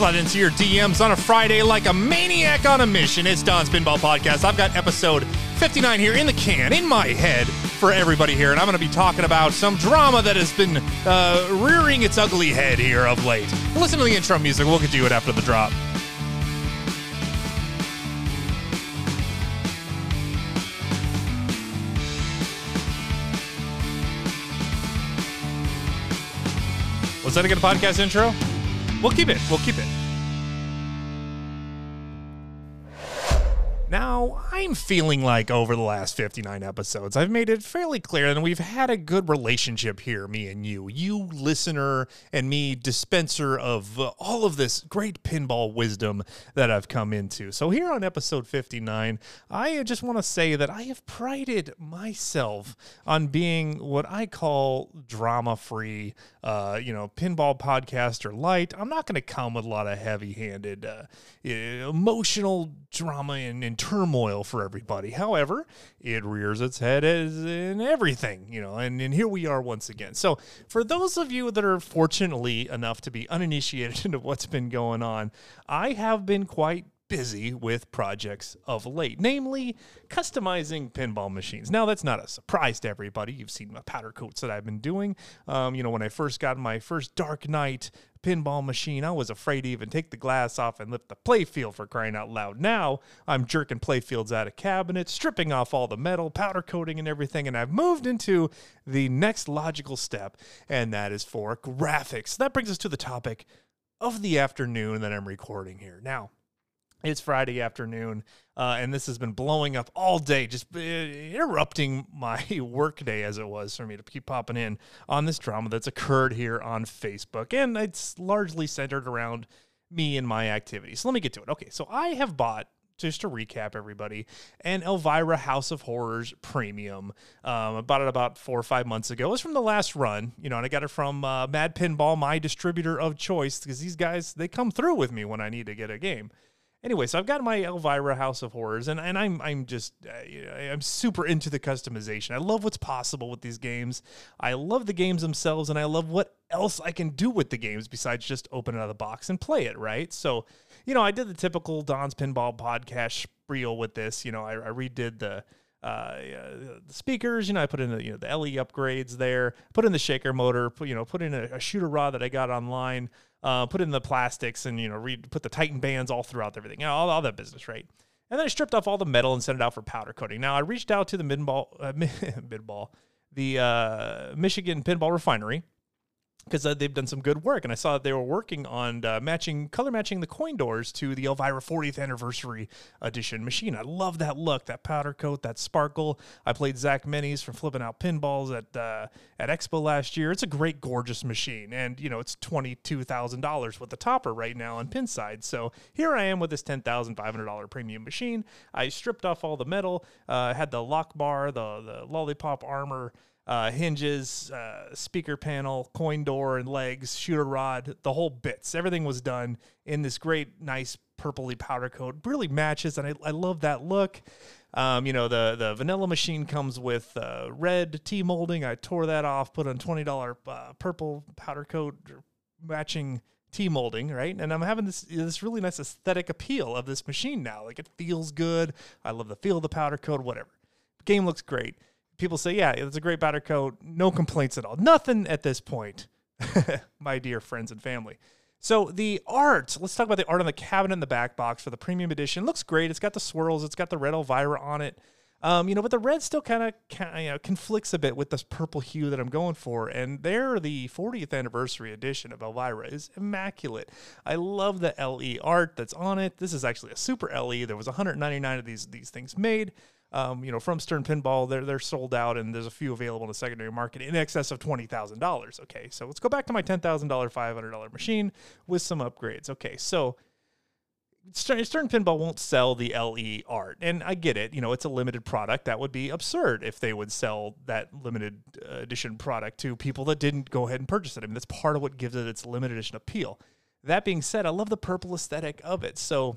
slide into your DMs on a Friday like a maniac on a mission. It's Don's Pinball Podcast. I've got episode 59 here in the can, in my head, for everybody here. And I'm going to be talking about some drama that has been uh, rearing its ugly head here of late. Listen to the intro music. We'll get to it after the drop. Was that a good podcast intro? We'll keep it. We'll keep it. Now, I'm feeling like over the last 59 episodes, I've made it fairly clear that we've had a good relationship here, me and you. You, listener, and me, dispenser of uh, all of this great pinball wisdom that I've come into. So, here on episode 59, I just want to say that I have prided myself on being what I call drama free, uh, you know, pinball podcaster light. I'm not going to come with a lot of heavy handed, uh, emotional drama and, and turmoil for everybody. However, it rears its head as in everything, you know, and, and here we are once again. So, for those of you that are fortunately enough to be uninitiated into what's been going on, I have been quite busy with projects of late, namely customizing pinball machines. Now, that's not a surprise to everybody. You've seen my powder coats that I've been doing. Um, you know, when I first got my first Dark Knight pinball machine, I was afraid to even take the glass off and lift the playfield for crying out loud. Now, I'm jerking playfields out of cabinets, stripping off all the metal, powder coating, and everything, and I've moved into the next logical step, and that is for graphics. That brings us to the topic of the afternoon that I'm recording here. Now, it's Friday afternoon, uh, and this has been blowing up all day, just uh, interrupting my work day as it was for me to keep popping in on this drama that's occurred here on Facebook. And it's largely centered around me and my activities. So let me get to it. Okay, so I have bought just to recap everybody, an Elvira House of Horrors Premium. Um, I bought it about four or five months ago. It was from the last run, you know, and I got it from uh, Mad Pinball, my distributor of choice, because these guys they come through with me when I need to get a game. Anyway, so I've got my Elvira House of Horrors, and, and I'm I'm just uh, I'm super into the customization. I love what's possible with these games. I love the games themselves, and I love what else I can do with the games besides just open the box and play it. Right. So, you know, I did the typical Don's Pinball podcast spiel with this. You know, I, I redid the uh, the speakers. You know, I put in the you know the LE upgrades there. Put in the shaker motor. Put you know put in a, a shooter rod that I got online uh, put in the plastics and you know re- put the Titan bands all throughout everything, you know, all, all that business, right? And then I stripped off all the metal and sent it out for powder coating. Now I reached out to the midball, uh, midball, the uh, Michigan Pinball Refinery because uh, they've done some good work. And I saw that they were working on uh, matching, color matching the coin doors to the Elvira 40th anniversary edition machine. I love that look, that powder coat, that sparkle. I played Zach Minis from flipping out pinballs at uh, at Expo last year. It's a great, gorgeous machine, and you know it's twenty two thousand dollars with the topper right now on Pinside. So here I am with this ten thousand five hundred dollar premium machine. I stripped off all the metal, uh, had the lock bar, the the lollipop armor uh, hinges, uh, speaker panel, coin door, and legs, shooter rod, the whole bits. Everything was done in this great, nice purpley powder coat. Really matches, and I, I love that look. Um, you know, the the vanilla machine comes with uh, red T molding. I tore that off, put on twenty dollar uh, purple powder coat matching T molding, right? And I'm having this this really nice aesthetic appeal of this machine now. Like it feels good. I love the feel of the powder coat. Whatever. Game looks great people say, yeah, it's a great powder coat. No complaints at all. Nothing at this point, my dear friends and family. So the art, let's talk about the art on the cabinet in the back box for the premium edition. It looks great. It's got the swirls. It's got the red Elvira on it. Um, you know, but the red still kind of you know, conflicts a bit with this purple hue that I'm going for. And there, the 40th anniversary edition of Elvira is immaculate. I love the LE art that's on it. This is actually a super LE. There was 199 of these these things made um, you know, from Stern Pinball, they're they're sold out, and there's a few available in the secondary market in excess of twenty thousand dollars. Okay, so let's go back to my ten thousand dollar, five hundred dollar machine with some upgrades. Okay, so Stern, Stern Pinball won't sell the LE art, and I get it. You know, it's a limited product. That would be absurd if they would sell that limited uh, edition product to people that didn't go ahead and purchase it. I mean, that's part of what gives it its limited edition appeal. That being said, I love the purple aesthetic of it. So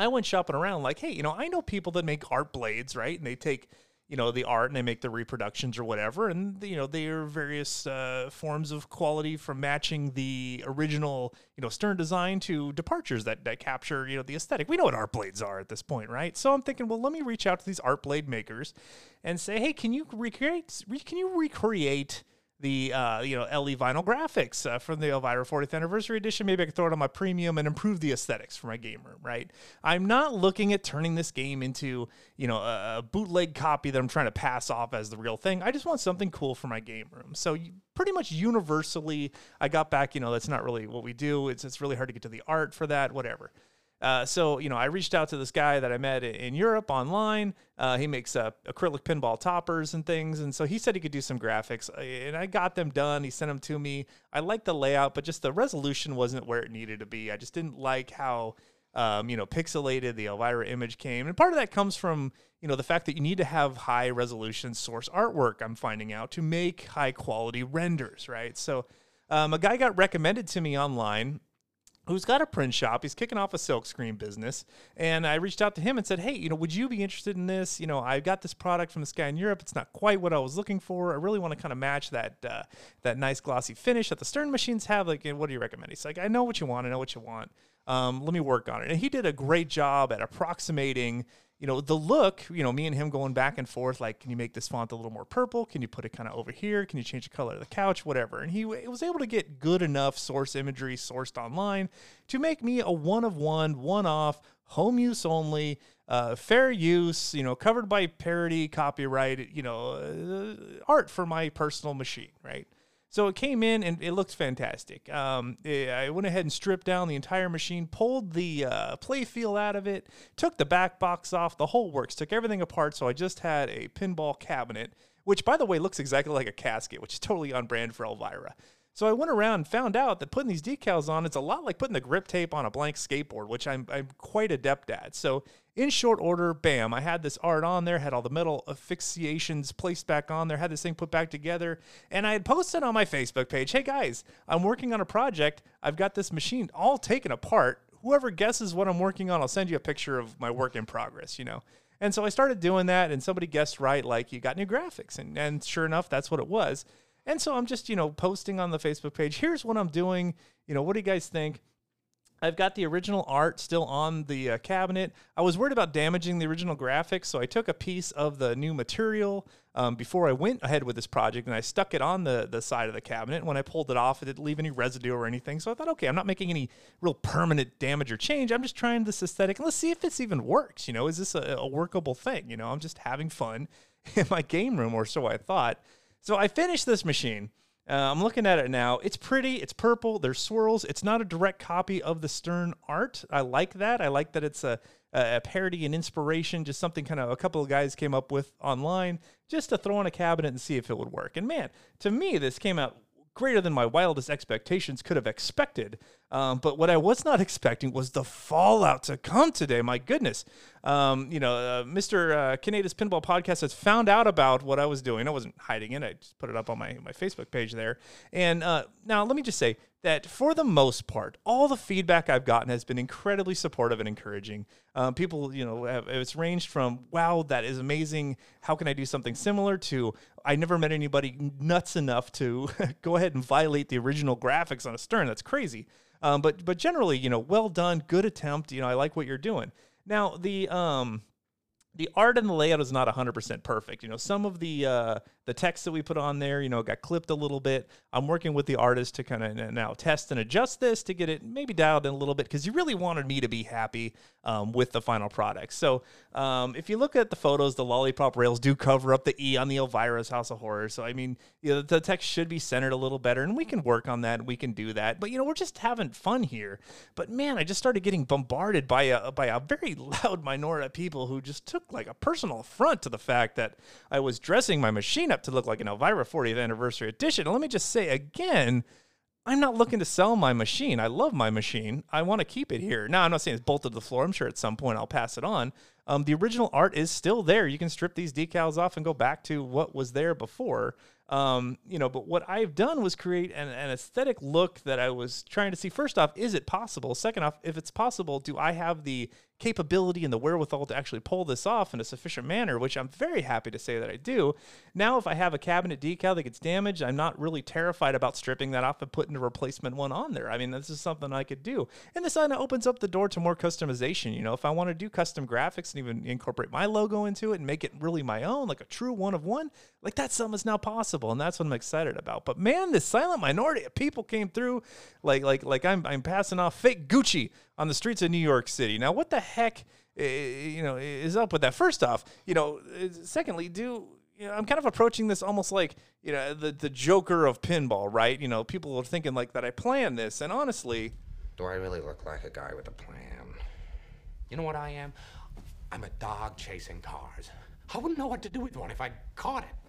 I went shopping around like, hey, you know, I know people that make art blades, right? And they take, you know the art and they make the reproductions or whatever. And you know there are various uh, forms of quality from matching the original you know stern design to departures that, that capture you know the aesthetic. We know what art blades are at this point right? So i'm thinking well let me reach out to these art blade makers and say hey can you recreate can you recreate the uh, you know LE vinyl graphics uh, from the Elvira 40th anniversary edition. Maybe I could throw it on my premium and improve the aesthetics for my game room. Right? I'm not looking at turning this game into you know a, bootleg copy that I'm trying to pass off as the real thing. I just want something cool for my game room. So you, pretty much universally, I got back. You know that's not really what we do. It's it's really hard to get to the art for that. Whatever. Uh, so you know, I reached out to this guy that I met in Europe online. Uh, he makes uh, acrylic pinball toppers and things, and so he said he could do some graphics, uh, and I got them done. He sent them to me. I liked the layout, but just the resolution wasn't where it needed to be. I just didn't like how um, you know pixelated the Elvira image came, and part of that comes from you know the fact that you need to have high resolution source artwork. I'm finding out to make high quality renders, right? So. Um, a guy got recommended to me online who's got a print shop. He's kicking off a silkscreen business. And I reached out to him and said, Hey, you know, would you be interested in this? You know, I've got this product from this guy in Europe. It's not quite what I was looking for. I really want to kind of match that uh, that nice glossy finish that the Stern machines have. Like, what do you recommend? He's like, I know what you want. I know what you want. Um, let me work on it. And he did a great job at approximating you know, the look, you know, me and him going back and forth, like, can you make this font a little more purple? Can you put it kind of over here? Can you change the color of the couch? Whatever. And he was able to get good enough source imagery sourced online to make me a one of one, one off, home use only, uh, fair use, you know, covered by parody, copyright, you know, uh, art for my personal machine? So it came in and it looked fantastic. Um, I went ahead and stripped down the entire machine, pulled the uh, playfield out of it, took the back box off, the whole works, took everything apart. So I just had a pinball cabinet, which by the way looks exactly like a casket, which is totally on brand for Elvira. So I went around and found out that putting these decals on, it's a lot like putting the grip tape on a blank skateboard, which I'm, I'm quite adept at. So in short order, bam, I had this art on there, had all the metal asphyxiations placed back on there, had this thing put back together, and I had posted on my Facebook page, hey guys, I'm working on a project. I've got this machine all taken apart. Whoever guesses what I'm working on, I'll send you a picture of my work in progress, you know. And so I started doing that, and somebody guessed right, like you got new graphics. And, and sure enough, that's what it was. And so I'm just, you know, posting on the Facebook page. Here's what I'm doing. You know, what do you guys think? I've got the original art still on the uh, cabinet. I was worried about damaging the original graphics, so I took a piece of the new material um, before I went ahead with this project and I stuck it on the, the side of the cabinet. When I pulled it off, it didn't leave any residue or anything. So I thought, okay, I'm not making any real permanent damage or change. I'm just trying this aesthetic and let's see if this even works. You know, is this a, a workable thing? You know, I'm just having fun in my game room, or so I thought. So I finished this machine. Uh, I'm looking at it now. It's pretty. It's purple. There's swirls. It's not a direct copy of the Stern art. I like that. I like that it's a, a parody and inspiration, just something kind of a couple of guys came up with online just to throw in a cabinet and see if it would work. And man, to me, this came out greater than my wildest expectations could have expected. Um, but what I was not expecting was the fallout to come today. My goodness. Um, you know, uh, Mr. Uh, Kaneda's Pinball Podcast has found out about what I was doing. I wasn't hiding it. I just put it up on my, my Facebook page there. And uh, now let me just say that for the most part, all the feedback I've gotten has been incredibly supportive and encouraging. Um, people, you know, have, it's ranged from, wow, that is amazing. How can I do something similar to, I never met anybody nuts enough to go ahead and violate the original graphics on a Stern. That's crazy. Um, but but generally, you know, well done, good attempt. You know, I like what you're doing. Now the um the art and the layout is not 100% perfect. You know, some of the uh, the text that we put on there, you know, got clipped a little bit. I'm working with the artist to kind of now test and adjust this to get it maybe dialed in a little bit because you really wanted me to be happy um, with the final product. So um, if you look at the photos, the lollipop rails do cover up the E on the Elvira's House of Horror. So I mean, you know, the text should be centered a little better, and we can work on that. We can do that. But you know, we're just having fun here. But man, I just started getting bombarded by a by a very loud minority of people who just took like a personal affront to the fact that I was dressing my machine up to look like an Elvira 40th anniversary edition. And let me just say again, I'm not looking to sell my machine. I love my machine. I want to keep it here. Now, I'm not saying it's bolted to the floor. I'm sure at some point I'll pass it on. Um, the original art is still there. You can strip these decals off and go back to what was there before. Um, you know, but what I've done was create an, an aesthetic look that I was trying to see. First off, is it possible? Second off, if it's possible, do I have the capability and the wherewithal to actually pull this off in a sufficient manner, which I'm very happy to say that I do. Now, if I have a cabinet decal that gets damaged, I'm not really terrified about stripping that off and putting a replacement one on there. I mean, this is something I could do. And this kind of opens up the door to more customization. You know, if I want to do custom graphics and even incorporate my logo into it and make it really my own, like a true one of one, like that's something that's now possible. And that's what I'm excited about. But man, this silent minority of people came through like like like I'm I'm passing off fake Gucci on the streets of New York City. Now, what the heck, you know, is up with that? First off, you know, secondly, do you know, I'm kind of approaching this almost like you know the the Joker of pinball, right? You know, people are thinking like that I planned this, and honestly, do I really look like a guy with a plan? You know what I am? I'm a dog chasing cars. I wouldn't know what to do with one if I caught it.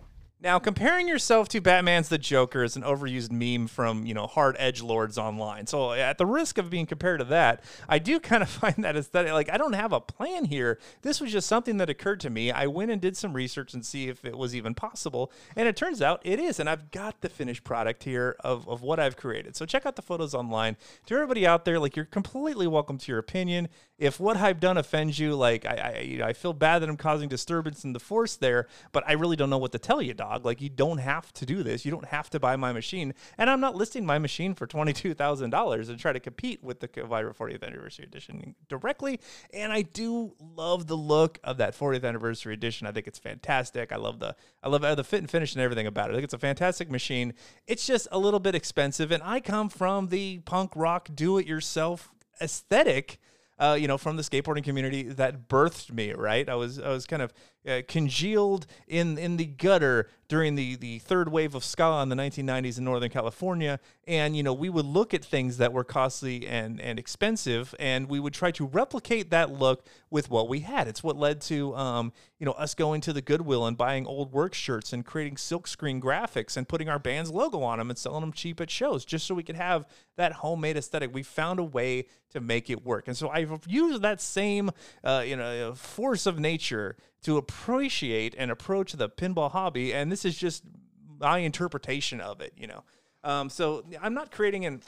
Now, comparing yourself to Batman's the Joker is an overused meme from, you know, hard edge lords online. So, at the risk of being compared to that, I do kind of find that aesthetic. Like, I don't have a plan here. This was just something that occurred to me. I went and did some research and see if it was even possible. And it turns out it is. And I've got the finished product here of, of what I've created. So, check out the photos online. To everybody out there, like, you're completely welcome to your opinion. If what I've done offends you, like, I, I, you know, I feel bad that I'm causing disturbance in the force there, but I really don't know what to tell you, dog dog. Like you don't have to do this. You don't have to buy my machine. And I'm not listing my machine for $22,000 and try to compete with the Elvira 40th anniversary edition directly. And I do love the look of that 40th anniversary edition. I think it's fantastic. I love the I love uh, the fit and finish and everything about it. I think it's a fantastic machine. It's just a little bit expensive and I come from the punk rock do it yourself aesthetic uh, you know, from the skateboarding community that birthed me. Right, I was I was kind of uh, congealed in in the gutter during the the third wave of ska in the 1990s in Northern California, and you know, we would look at things that were costly and and expensive, and we would try to replicate that look with what we had. It's what led to um, you know us going to the Goodwill and buying old work shirts and creating silkscreen graphics and putting our band's logo on them and selling them cheap at shows, just so we could have that homemade aesthetic. We found a way to make it work, and so I've used that same uh, you know force of nature to appreciate and approach the pinball hobby. And this is just my interpretation of it, you know. Um, so I'm not creating an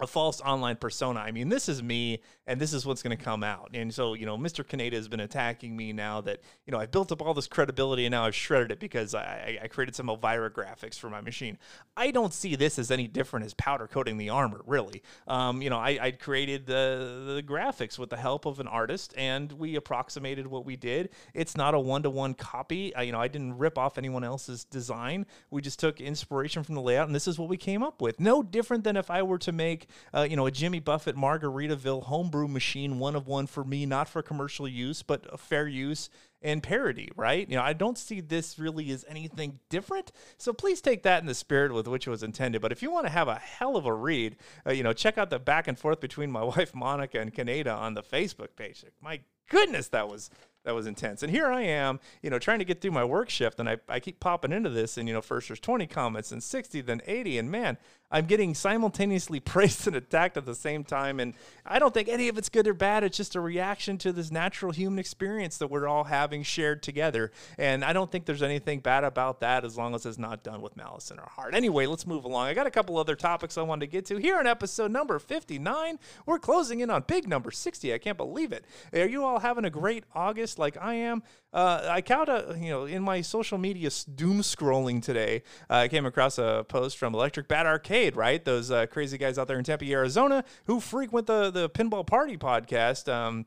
a false online persona. I mean, this is me, and this is what's going to come out. And so, you know, Mr. Kaneda has been attacking me now that you know I've built up all this credibility, and now I've shredded it because I, I created some Elvira graphics for my machine. I don't see this as any different as powder coating the armor, really. Um, you know, I, I created the the graphics with the help of an artist, and we approximated what we did. It's not a one to one copy. I, you know, I didn't rip off anyone else's design. We just took inspiration from the layout, and this is what we came up with. No different than if I were to make uh, you know, a Jimmy Buffett Margaritaville homebrew machine, one of one for me, not for commercial use, but fair use and parody, right? You know, I don't see this really as anything different. So please take that in the spirit with which it was intended. But if you want to have a hell of a read, uh, you know, check out the back and forth between my wife Monica and Kaneda on the Facebook page. My goodness, that was that was intense. And here I am, you know, trying to get through my work shift, and I, I keep popping into this, and you know, first there's 20 comments, and 60, then 80, and man, I'm getting simultaneously praised and attacked at the same time. And I don't think any of it's good or bad. It's just a reaction to this natural human experience that we're all having shared together. And I don't think there's anything bad about that as long as it's not done with malice in our heart. Anyway, let's move along. I got a couple other topics I wanted to get to here in episode number 59. We're closing in on big number 60. I can't believe it. Are you all having a great August like I am? Uh, I count a, you know, in my social media doom scrolling today, uh, I came across a post from Electric Bat Arcade, right? Those uh, crazy guys out there in Tempe, Arizona, who frequent the the Pinball Party podcast. Um,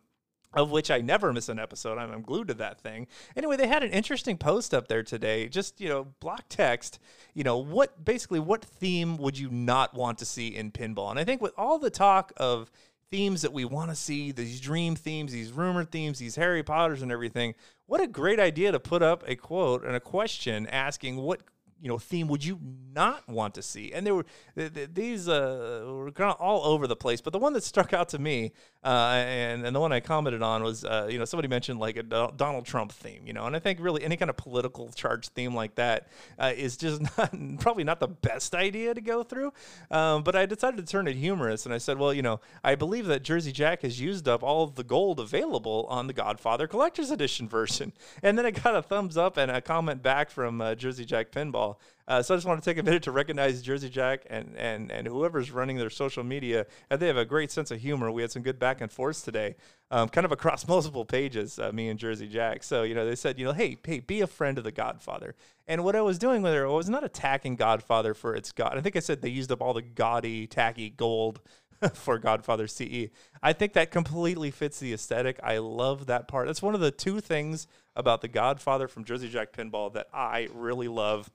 of which I never miss an episode. I'm, glued to that thing. Anyway, they had an interesting post up there today. Just you know, block text. You know, what basically what theme would you not want to see in pinball? And I think with all the talk of themes that we want to see, these dream themes, these rumor themes, these Harry Potters and everything. What a great idea to put up a quote and a question asking what you know theme would you not want to see? And there were th- th- these uh, were kind of all over the place, but the one that stuck out to me uh, and and the one I commented on was uh, you know somebody mentioned like a Donald Trump theme, you know, and I think really any kind of political charged theme like that uh, is just not probably not the best idea to go through. Um, but I decided to turn it humorous, and I said, well, you know, I believe that Jersey Jack has used up all of the gold available on the Godfather Collector's Edition version, and then I got a thumbs up and a comment back from uh, Jersey Jack Pinball. Uh, so I just want to take a minute to recognize Jersey Jack and, and, and whoever's running their social media. And they have a great sense of humor. We had some good back and forths today, um, kind of across multiple pages, uh, me and Jersey Jack. So, you know, they said, you know, hey, hey, be a friend of the Godfather. And what I was doing with her, I was not attacking Godfather for its God. I think I said they used up all the gaudy, tacky gold for Godfather CE. I think that completely fits the aesthetic. I love that part. That's one of the two things about the Godfather from Jersey Jack Pinball that I really love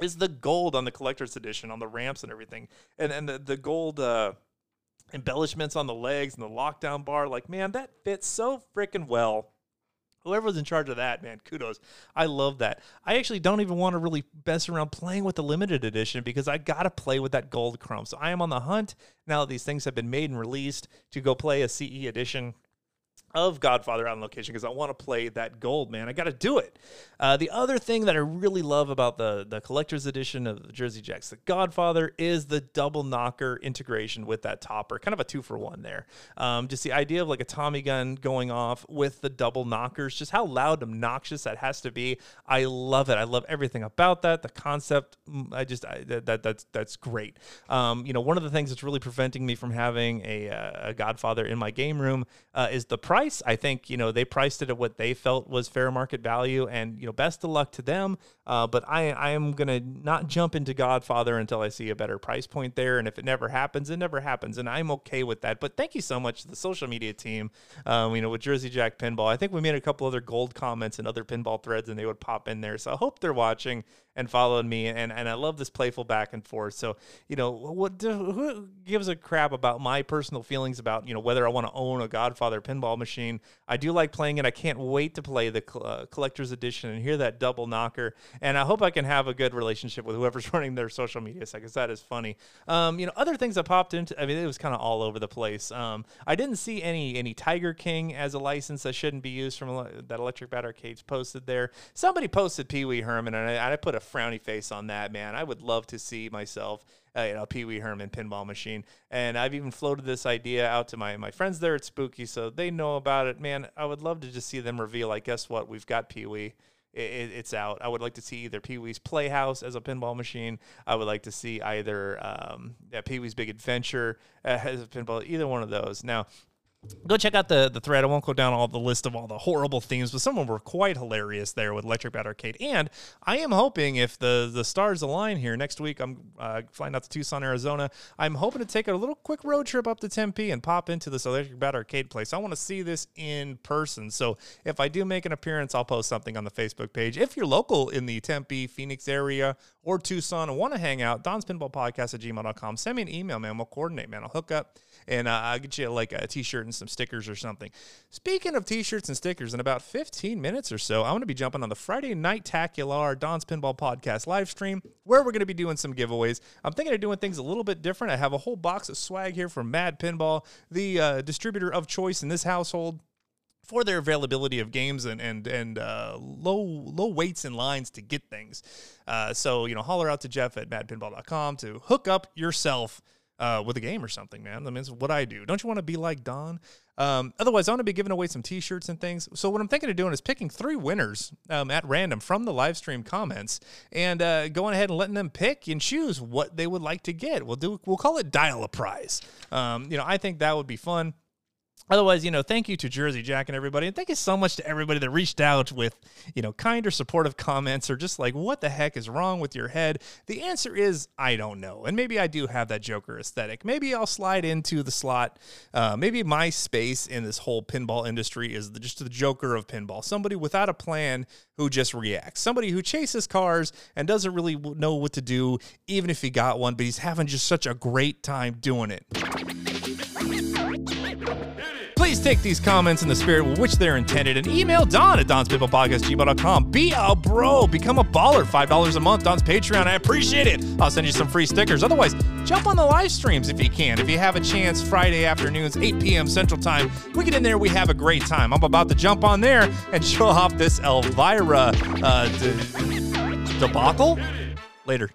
is the gold on the collector's edition on the ramps and everything, and and the the gold uh, embellishments on the legs and the lockdown bar. Like man, that fits so freaking well. Whoever was in charge of that, man, kudos. I love that. I actually don't even want to really mess around playing with the limited edition because I got to play with that gold chrome. So I am on the hunt now that these things have been made and released to go play a CE edition of Godfather on location because I want to play that gold, man. I got to do it. Uh, the other thing that I really love about the the collector's edition of the Jersey Jacks, the Godfather, is the double knocker integration with that topper, kind of a two for one there. Um, just the idea of like a Tommy gun going off with the double knockers, just how loud, and obnoxious that has to be. I love it. I love everything about that. The concept, mm, I just I, that that's that's great. Um, you know, one of the things that's really preventing me from having a, uh, a Godfather in my game room uh, is the price price. I think you know they priced it at what they felt was fair market value, and you know best of luck to them. Uh, but I I am gonna not jump into Godfather until I see a better price point there, and if it never happens, it never happens, and I'm okay with that. But thank you so much to the social media team. Um, you know with Jersey Jack Pinball, I think we made a couple other gold comments and other pinball threads, and they would pop in there. So I hope they're watching and followed me, and and I love this playful back and forth. So you know what who gives a crap about my personal feelings about you know whether I want to own a Godfather pinball machine. I do like playing it. I can't wait to play the uh, collector's edition and hear that double knocker. And I hope I can have a good relationship with whoever's running their social media site because that is funny. Um, you know, other things that popped into. I mean, it was kind of all over the place. Um, I didn't see any any Tiger King as a license that shouldn't be used from that Electric Bat Arcades posted there. Somebody posted Pee Wee Herman, and I, I put a frowny face on that. Man, I would love to see myself uh, you know, Pee Wee Herman pinball machine. And I've even floated this idea out to my, my friends there at Spooky, so they know about it. Man, I would love to just see them reveal, like, guess what? We've got Pee Wee. It, it's out. I would like to see either Pee Wee's Playhouse as a pinball machine. I would like to see either um, yeah, Pee Wee's Big Adventure uh, as a pinball. Either one of those. Now, go check out the the thread. I won't go down all the list of all the horrible themes, but some of them were quite hilarious there with Electric Bat Arcade. And I am hoping if the the stars align here next week, I'm uh, flying out to Tucson, Arizona. I'm hoping to take a little quick road trip up to Tempe and pop into this Electric Bat Arcade place. I want to see this in person. So if I do make an appearance, I'll post something on the Facebook page. If you're local in the Tempe, Phoenix area or Tucson and want to hang out, Don's Pinball Podcast at gmail.com. Send me an email, man. We'll coordinate, man. I'll hook up and uh, I'll get you like a t-shirt and some stickers or something. Speaking of t-shirts and stickers, in about 15 minutes or so, I'm going to be jumping on the Friday Night Tacular Don's Pinball Podcast live stream where we're going to be doing some giveaways. I'm thinking of doing things a little bit different. I have a whole box of swag here from Mad Pinball, the uh, distributor of choice in this household for their availability of games and and and uh, low low waits and lines to get things. Uh, so you know, holler out to Jeff at madpinball.com to hook up yourself uh, with a game or something, man. I mean, it's what I do. Don't you want to be like Don? Um, otherwise, I'm going to be giving away some T-shirts and things. So what I'm thinking of doing is picking three winners um, at random from the live stream comments and uh, going ahead and letting them pick and choose what they would like to get. We'll do. We'll call it dial a prize. Um, you know, I think that would be fun. Otherwise, you know, thank you to Jersey Jack and everybody. And thank you so much to everybody that reached out with, you know, kind or supportive comments or just like, what the heck is wrong with your head? The answer is, I don't know. And maybe I do have that Joker aesthetic. Maybe I'll slide into the slot. Uh, maybe my space in this whole pinball industry is the, just the Joker of pinball. Somebody without a plan who just reacts. Somebody who chases cars and doesn't really know what to do, even if he got one, but he's having just such a great time doing it. Take these comments in the spirit with which they're intended and email Don at donspinballpodcast.gmail.com. Be a bro. Become a baller. $5 a month. Don's Patreon. I appreciate it. I'll send you some free stickers. Otherwise, jump on the live streams if you can. If you have a chance, Friday afternoons, 8 p.m. Central Time, we get in there. We have a great time. I'm about to jump on there and show off this Elvira uh, de- debacle. Later.